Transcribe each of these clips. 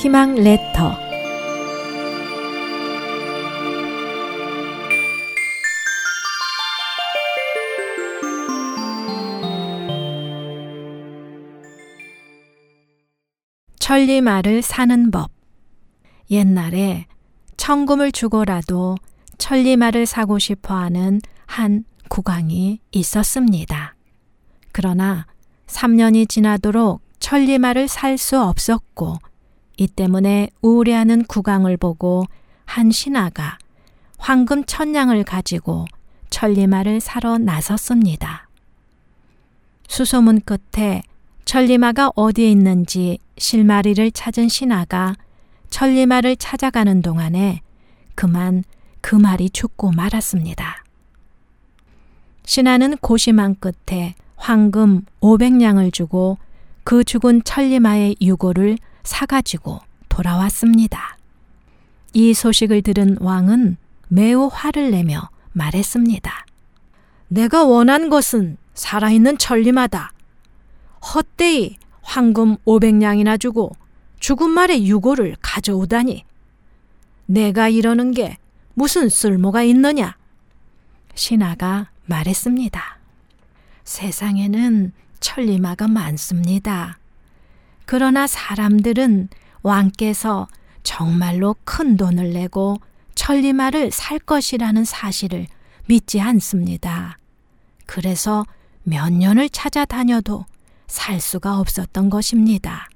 희망 레터 천리말을 사는 법 옛날에 천금을 주고라도 천리말을 사고 싶어 하는 한 국왕이 있었습니다. 그러나 3년이 지나도록 천리말을 살 수 없었고 이 때문에 우울해하는 국왕을 보고 한 신하가 황금 천냥을 가지고 천리말을 사러 나섰습니다. 수소문 끝에 천리마가 어디에 있는지 실마리를 찾은 신하가 천리마를 찾아가는 동안에 그만 그 말이 죽고 말았습니다. 신하는 고심한 끝에 황금 500냥을 주고 그 죽은 천리마의 유고를 사가지고 돌아왔습니다. 이 소식을 들은 왕은 매우 화를 내며 말했습니다. 내가 원한 것은 살아있는 천리마다. 헛되이 황금 500냥이나 주고 죽은 말의 유고를 가져오다니. 내가 이러는 게 무슨 쓸모가 있느냐? 신하가 말했습니다. 세상에는 천리마가 많습니다. 그러나 사람들은 왕께서 정말로 큰 돈을 내고 천리마를 살 것이라는 사실을 믿지 않습니다. 그래서 몇 년을 찾아다녀도 살 수가 없었던 것입니다.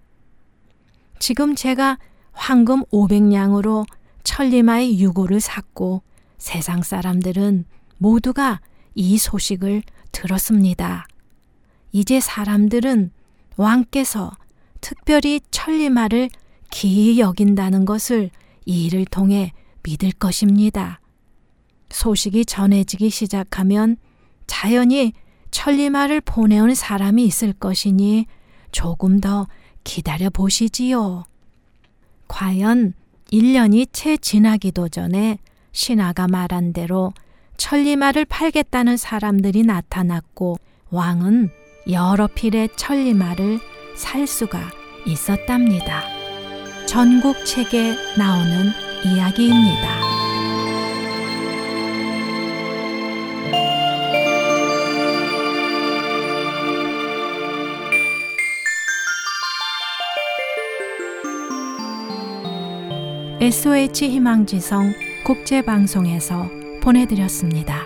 지금 제가 황금 500냥으로 천리마의 유고를 샀고 세상 사람들은 모두가 이 소식을 들었습니다. 이제 사람들은 왕께서 특별히 천리마를 기이 여긴다는 것을 이 일을 통해 믿을 것입니다. 소식이 전해지기 시작하면 자연히 천리마를 보내온 사람이 있을 것이니 조금 더 기다려 보시지요. 과연 1년이 채 지나기도 전에 신하가 말한 대로 천리마를 팔겠다는 사람들이 나타났고 왕은 여러 필의 천리마를 살 수가 있었답니다. 전국 책에 나오는 이야기입니다. SOH 희망지성 국제방송에서 보내드렸습니다.